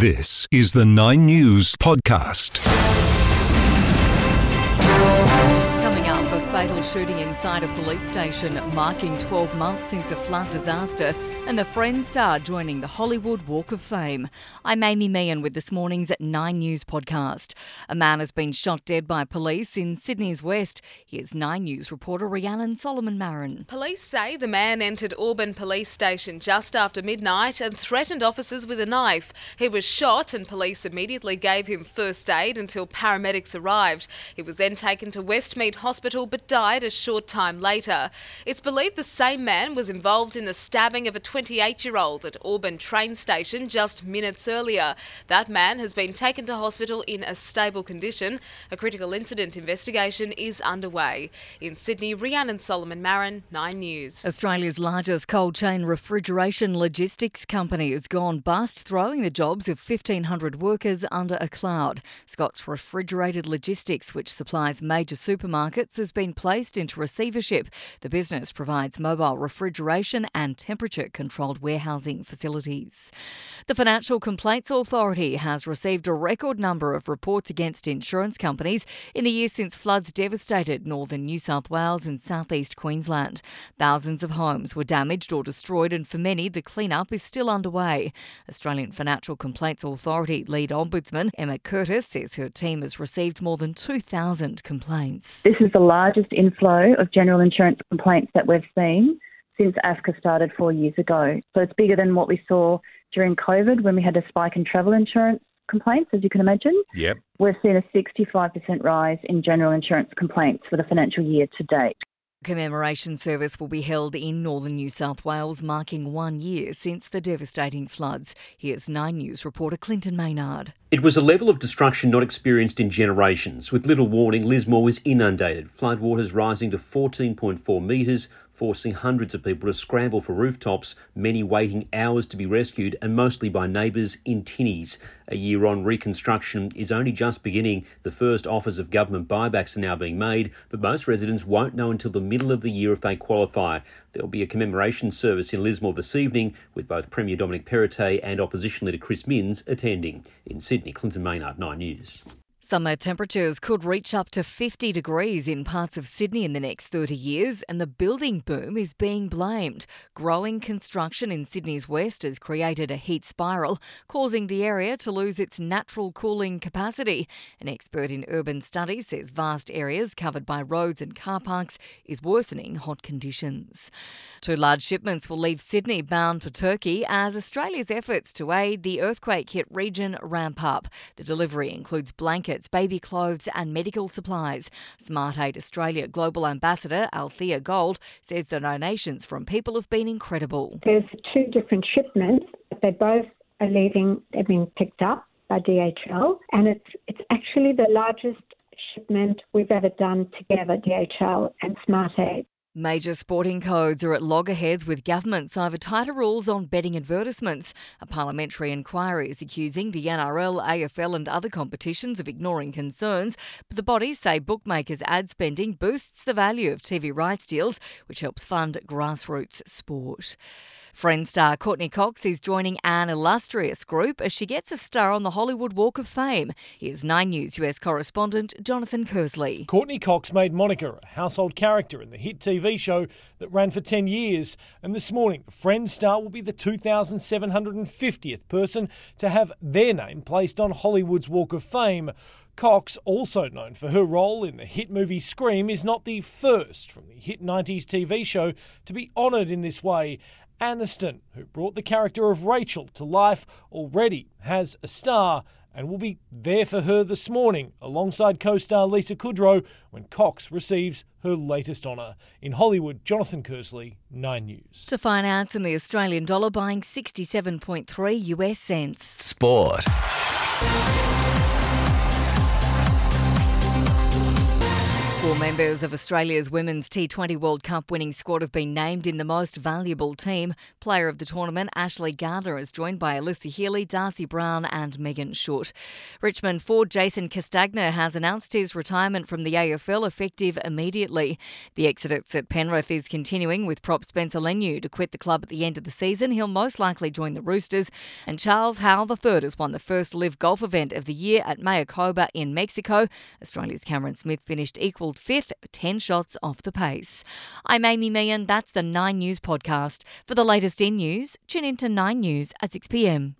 This is the Nine News Podcast. Coming up, a fatal shooting inside a police station, marking 12 months since a flood disaster, and a Friends star joining the Hollywood Walk of Fame. I'm Amy Meehan with this morning's 9 News podcast. A man has been shot dead by police in Sydney's West. Here's 9 News reporter Rhiannon Solomon Marin. Police say the man entered Auburn Police Station just after midnight and threatened officers with a knife. He was shot and police immediately gave him first aid until paramedics arrived. He was then taken to Westmead Hospital but died a short time later. It's believed the same man was involved in the stabbing of a 20 28-year-old at Auburn train station just minutes earlier. That man has been taken to hospital in a stable condition. A critical incident investigation is underway. In Sydney, Rhiannon Solomon Marin, 9 News. Australia's largest cold chain refrigeration logistics company has gone bust, throwing the jobs of 1,500 workers under a cloud. Scott's Refrigerated Logistics, which supplies major supermarkets, has been placed into receivership. The business provides mobile refrigeration and temperature controlled warehousing facilities. The Financial Complaints Authority has received a record number of reports against insurance companies in the year since floods devastated northern New South Wales and southeast Queensland. Thousands of homes were damaged or destroyed, and for many, the clean-up is still underway. Australian Financial Complaints Authority lead ombudsman Emma Curtis says her team has received more than 2,000 complaints. This is the largest inflow of general insurance complaints that we've seen since AFCA started four years ago. So it's bigger than what we saw during COVID when we had a spike in travel insurance complaints, as you can imagine. Yep. We've seen a 65% rise in general insurance complaints for the financial year to date. Commemoration service will be held in northern New South Wales, marking one year since the devastating floods. Here's Nine News reporter Clinton Maynard. It was a level of destruction not experienced in generations. With little warning, Lismore was inundated, floodwaters rising to 14.4 metres, forcing hundreds of people to scramble for rooftops, many waiting hours to be rescued, and mostly by neighbours in tinnies. A year on, reconstruction is only just beginning. The first offers of government buybacks are now being made, but most residents won't know until the middle of the year if they qualify. There will be a commemoration service in Lismore this evening, with both Premier Dominic Perrottet and Opposition Leader Chris Minns attending. In Sydney, Clinton Maynard, 9 News. Summer temperatures could reach up to 50 degrees in parts of Sydney in the next 30 years, and the building boom is being blamed. Growing construction in Sydney's west has created a heat spiral, causing the area to lose its natural cooling capacity. An expert in urban studies says vast areas covered by roads and car parks is worsening hot conditions. Two large shipments will leave Sydney bound for Turkey as Australia's efforts to aid the earthquake hit region ramp up. The delivery includes blankets baby clothes, and medical supplies. Smart Aid Australia Global Ambassador Althea Gold says the donations from people have been incredible. There's two different shipments. They both are leaving, they've been picked up by DHL, and it's, it's actually the largest shipment we've ever done together, DHL and Smart Aid. Major sporting codes are at loggerheads with governments over tighter rules on betting advertisements. A parliamentary inquiry is accusing the NRL, AFL, and other competitions of ignoring concerns, but the bodies say bookmakers' ad spending boosts the value of TV rights deals, which helps fund grassroots sport. Friends star Courteney Cox is joining an illustrious group as she gets a star on the Hollywood Walk of Fame. Here's Nine News US correspondent Jonathan Kersley. Courteney Cox made Monica a household character in the hit TV show that ran for 10 years, and this morning, Friends star will be the 2,750th person to have their name placed on Hollywood's Walk of Fame. Cox, also known for her role in the hit movie Scream, is not the first from the hit 90s TV show to be honoured in this way. Aniston, who brought the character of Rachel to life, already has a star and will be there for her this morning alongside co star Lisa Kudrow when Cox receives her latest honour. In Hollywood, Jonathan Kersley, 9 News. To finance in the Australian dollar buying 67.3 US cents. Sport. Four members of Australia's Women's T20 World Cup winning squad have been named in the most valuable team. Player of the tournament, Ashleigh Gardner, is joined by Alyssa Healy, Darcie Brown, and Megan Schutt. Richmond forward Jason Castagna has announced his retirement from the AFL effective immediately. The exodus at Penrith is continuing with prop Spencer Leniu to quit the club at the end of the season. He'll most likely join the Roosters. And Charles Howell III has won the first LIV Golf event of the year at Mayakoba in Mexico. Australia's Cameron Smith finished equal fifth, 10 shots off the pace. I'm Amy Meehan. That's the 9 News podcast. For the latest in news, tune in to 9 News at 6 p.m.